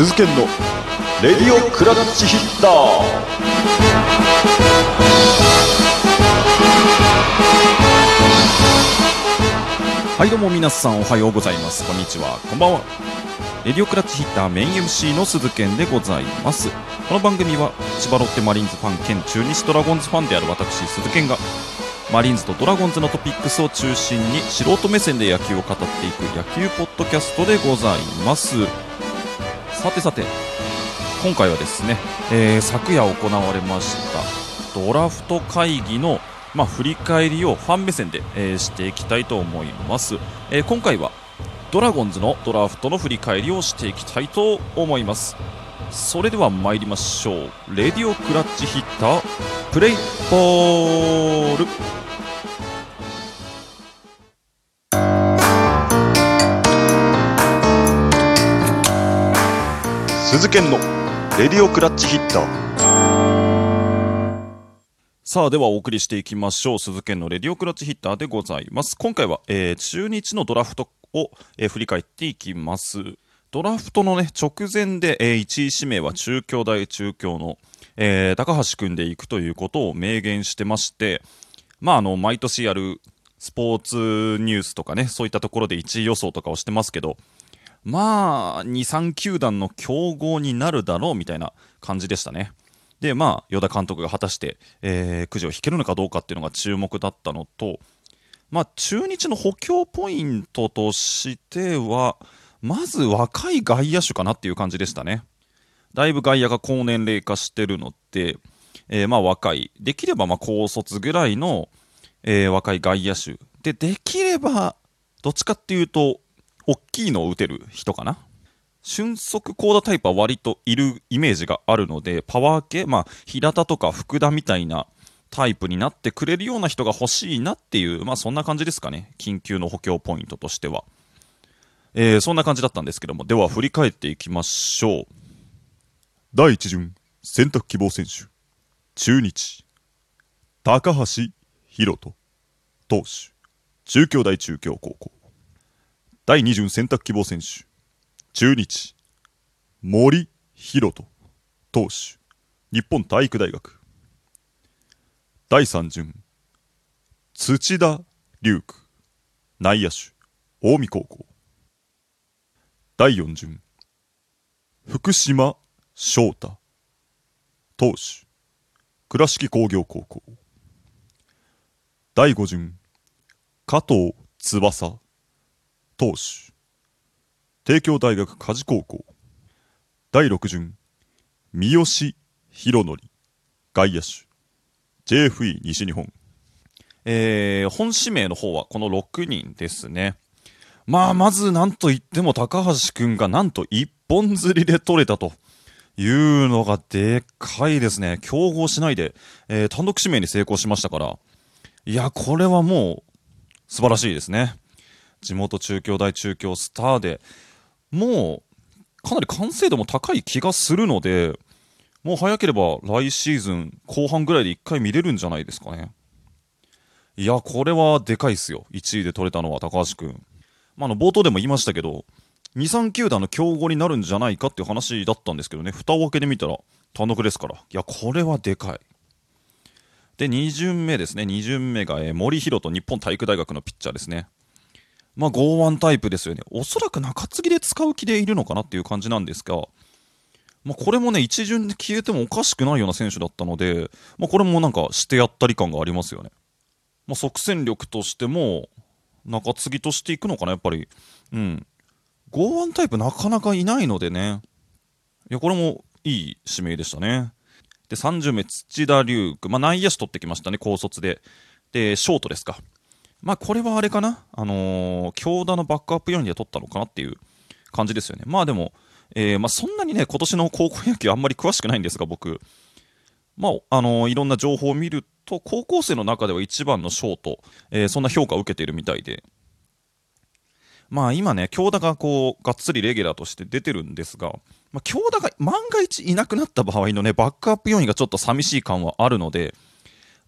鈴研の。レディオクラッチヒッター。はいどうも皆さんおはようございます。こんにちは。こんばんは。レディオクラッチヒッターメイン MC の鈴健でございます。この番組は千葉ロッテマリーンズファン兼中日ドラゴンズファンである私鈴健がマリーンズとドラゴンズのトピックスを中心に素人目線で野球を語っていく野球ポッドキャストでございます。さてさて今回はですね、えー昨夜行われましたドラフト会議のまあ、振り返りをファン目線で、えーしていきたいと思います、えー今回はドラゴンズのドラフトの振り返りをしていきたいと思います。それでは参りましょう。レディオクラッチヒッタープレイボール。鈴研の。レディオクラッチヒッターさあではお送りしていきましょう。鈴研の。レディオクラッチヒッターでございます。今回は、えー中日のドラフトを、えー振り返っていきます。ドラフトのね直前で、えー1位指名は中京大中京の、えー高橋君で行くということを明言してましてまああの毎年やるスポーツニュースとかねそういったところで1位予想とかをしてますけどまあ23球団の競合になるだろうみたいな感じでしたねで、まあ、与田監督が果たして、えーくじを引けるのかどうかっていうのが注目だったのと、まあ、中日の補強ポイントとしては、まず若い外野手かなっていう感じでしたね。だいぶ外野が高年齢化してるので、えーまあ若い、できればまあ高卒ぐらいの、えー若い外野手。で、できれば、どっちかっていうと、大きいのを打てる人かな？俊足高打タイプは割といるイメージがあるので、パワー系、まあ、平田とか福田みたいなタイプになってくれるような人が欲しいなっていう、まあそんな感じですかね。緊急の補強ポイントとしては。えーそんな感じだったんですけども、では振り返っていきましょう。第一順選択希望選手中日高橋宏斗投手中京大中京高校第二順選択希望選手中日森宏斗投手日本体育大学。第三順土田龍空内野手近江高校。第四順福島翔太投手倉敷工業高校。第5順加藤翼投手帝京大学梶高校第6順三好博則外野手 JFE 西日本えー本指名の方はこの6人ですね。まあ、まずなんといっても高橋くんがなんと一本釣りで取れたというのがでかいですね。競合しないで、えー単独指名に成功しましたから。いや、これはもう素晴らしいですね。地元中京大中京スターで、もうかなり完成度も高い気がするので、もう早ければ来シーズン後半ぐらいで1回見れるんじゃないですかね。いや、これはでかいっすよ。1位で取れたのは高橋くん。まあ、あの、冒頭でも言いましたけど、2、3球団の競合になるんじゃないかっていう話だったんですけどね、蓋を開けてみたら単独ですから。いや、これはでかい。で、2巡目ですね。2巡目が、えー森弘と日本体育大学のピッチャーですね。まあ、剛腕タイプですよね。おそらく中継ぎで使う気でいるのかなっていう感じなんですが、まあ、これもね、一巡で消えてもおかしくないような選手だったので、まあ、これもなんかしてやったり感がありますよね。まあ、即戦力としても、中継ぎとしていくのかな、やっぱり。うん。剛腕タイプなかなかいないのでね。いや、これもいい指名でしたね。で、30名、土田龍空。まあ、内野手取ってきましたね、高卒で。で、ショートですか。まあ、これはあれかな？あのー京田のバックアップ4人で取ったのかなっていう感じですよね。まあでも、えーまあ、そんなにね、今年の高校野球あんまり詳しくないんですが、僕。まあ、あのーいろんな情報を見ると、高校生の中では一番のショート、えーそんな評価を受けているみたいで。まあ今ね、京田がこう、がっつりレギュラーとして出てるんですが、まあ、京田が万が一いなくなった場合のね、バックアップ要因がちょっと寂しい感はあるので、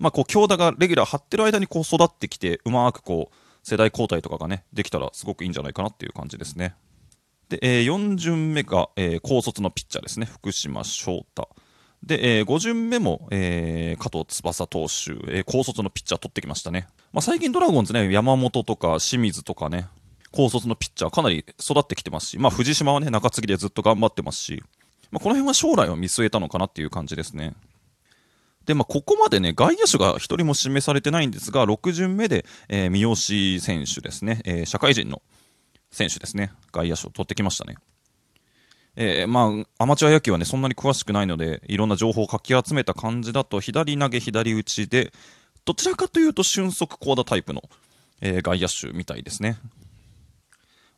まあこう、京田がレギュラー張ってる間にこう育ってきて、うまくこう、世代交代とかがね、できたらすごくいいんじゃないかなっていう感じですね。で、えー4巡目が、えー高卒のピッチャーですね、福島翔太。で、えー5巡目も、えー加藤翼投手、えー高卒のピッチャー取ってきましたね。まあ、最近ドラゴンズね、山本とか清水とかね、高卒のピッチャーかなり育ってきてますし、まあ、藤島はね、中継ぎでずっと頑張ってますし、まあ、この辺は将来を見据えたのかなっていう感じですね。で、まあ、ここまでね、外野手が一人も指名されてないんですが、6巡目で、えー三好選手ですね、えー社会人の選手ですね、外野手を取ってきましたね。えーまあ、アマチュア野球はね、そんなに詳しくないので、いろんな情報をかき集めた感じだと、左投げ、左打ちで、どちらかというと俊足高打タイプの、えー外野手みたいですね。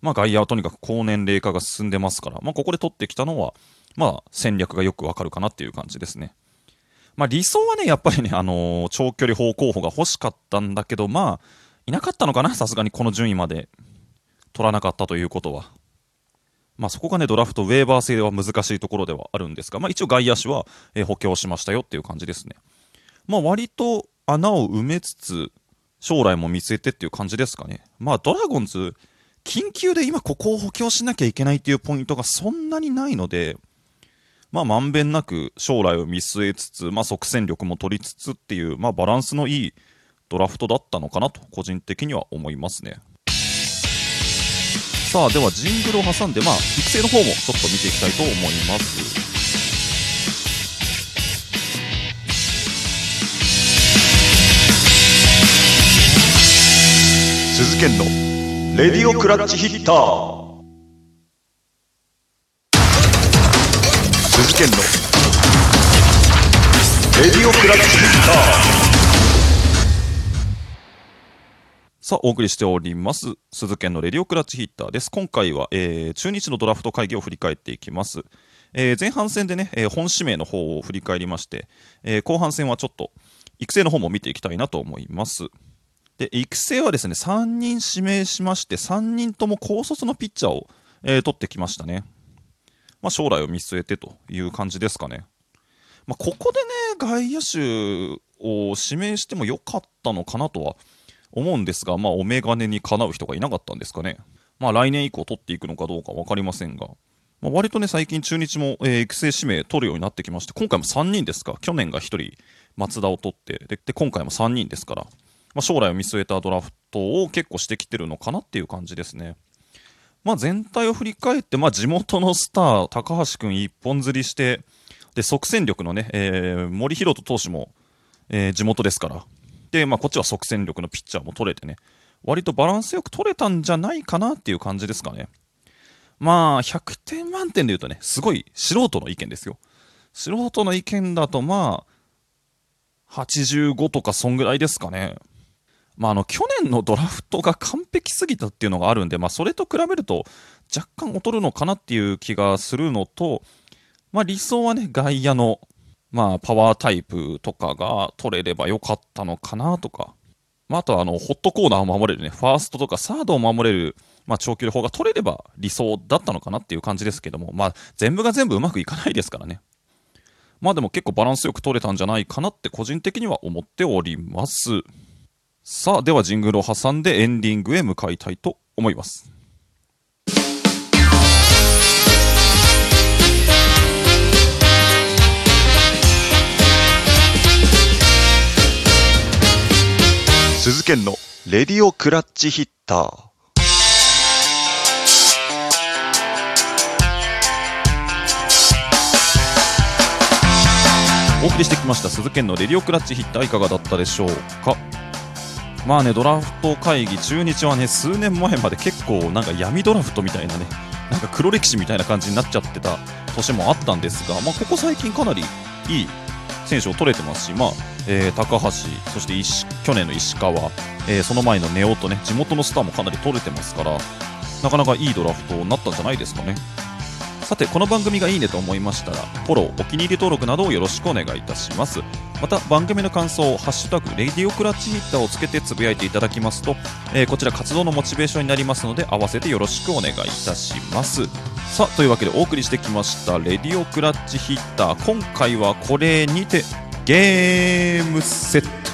まあ、外野はとにかく高年齢化が進んでますから、まあ、ここで取ってきたのは、まあ、戦略がよくわかるかなっていう感じですね。まあ、理想はね、やっぱりね、あのー長距離砲候補が欲しかったんだけど、まあ、いなかったのかな、さすがにこの順位まで取らなかったということは。まあ、そこがね、ドラフト、ウェーバー制では難しいところではあるんですが、まあ、一応外野手は、えー補強しましたよっていう感じですね。まあ、割と穴を埋めつつ、将来も見据えてっていう感じですかね。まあ、ドラゴンズ、緊急で今ここを補強しなきゃいけないっていうポイントがそんなにないので、まあ、まんべんなく将来を見据えつつ、まあ、即戦力も取りつつっていう、まあ、バランスのいいドラフトだったのかなと、個人的には思いますね。さあ、ではジングルを挟んで、まあ、育成の方もちょっと見ていきたいと思います。鈴研のレディオクラッチヒッター鈴研のレディオクラッチヒッタさあ、お送りしております。鈴研のレディオクラッチヒッターです。今回は、えー中日のドラフト会議を振り返っていきます。えー前半戦でね、えー本指名の方を振り返りまして、えー後半戦はちょっと育成の方も見ていきたいなと思います。で、育成はですね、3人指名しまして、3人とも高卒のピッチャーを、えー取ってきましたね。まあ、将来を見据えてという感じですかね。まあ、ここでね、外野手を指名してもよかったのかなとは思うんですが、まあ、お眼鏡にかなう人がいなかったんですかね。まあ、来年以降取っていくのかどうか分かりませんが、まあ、割とね、最近中日も、えー育成指名取るようになってきまして、今回も3人ですか、去年が1人、松田を取って、で、で今回も3人ですから、まあ、将来を見据えたドラフトを結構してきてるのかなっていう感じですね。まあ、全体を振り返って、まあ、地元のスター、高橋君一本釣りして、で、即戦力のね、えー森博人投手も、えー地元ですから。で、まあ、こっちは即戦力のピッチャーも取れてね、割とバランスよく取れたんじゃないかなっていう感じですかね。まあ、100点満点で言うとね、すごい素人の意見ですよ。素人の意見だと、まあ、85とかそんぐらいですかね。まあ、あの、去年のドラフトが完璧すぎたっていうのがあるんで、まあ、それと比べると若干劣るのかなっていう気がするのと、まあ、理想はね、外野の、まあ、パワータイプとかが取れればよかったのかなとか、まあ、あとはあの、ホットコーナーを守れるね、ファーストとかサードを守れる、まあ、長距離砲が取れれば理想だったのかなっていう感じですけども、まあ、全部が全部うまくいかないですからね。まあでも結構バランスよく取れたんじゃないかなって個人的には思っております。さあ、ではジングルを挟んでエンディングへ向かいたいと思います。ー鈴研のレディオクラッチヒッターお送りしてきました鈴研のレディオクラッチヒッターいかがだったでしょうか？まあねドラフト会議中日はね数年前まで結構なんか闇ドラフトみたいなねなんか黒歴史みたいな感じになっちゃってた年もあったんですが、まあ、ここ最近かなりいい選手を取れてますし、まあえー高橋、そして石去年の石川、えーその前の根尾とね地元のスターもかなり取れてますからなかなかいいドラフトになったんじゃないですかね。さてこの番組がいいねと思いましたらフォローお気に入り登録などをよろしくお願いいたしますまた番組の感想を「ハッシュタグレディオクラッチヒッター」をつけてつぶやいていただきますと、えーこちら活動のモチベーションになりますので合わせてよろしくお願いいたします。さあというわけでお送りしてきましたレディオクラッチヒッター。今回はこれにてゲームセット。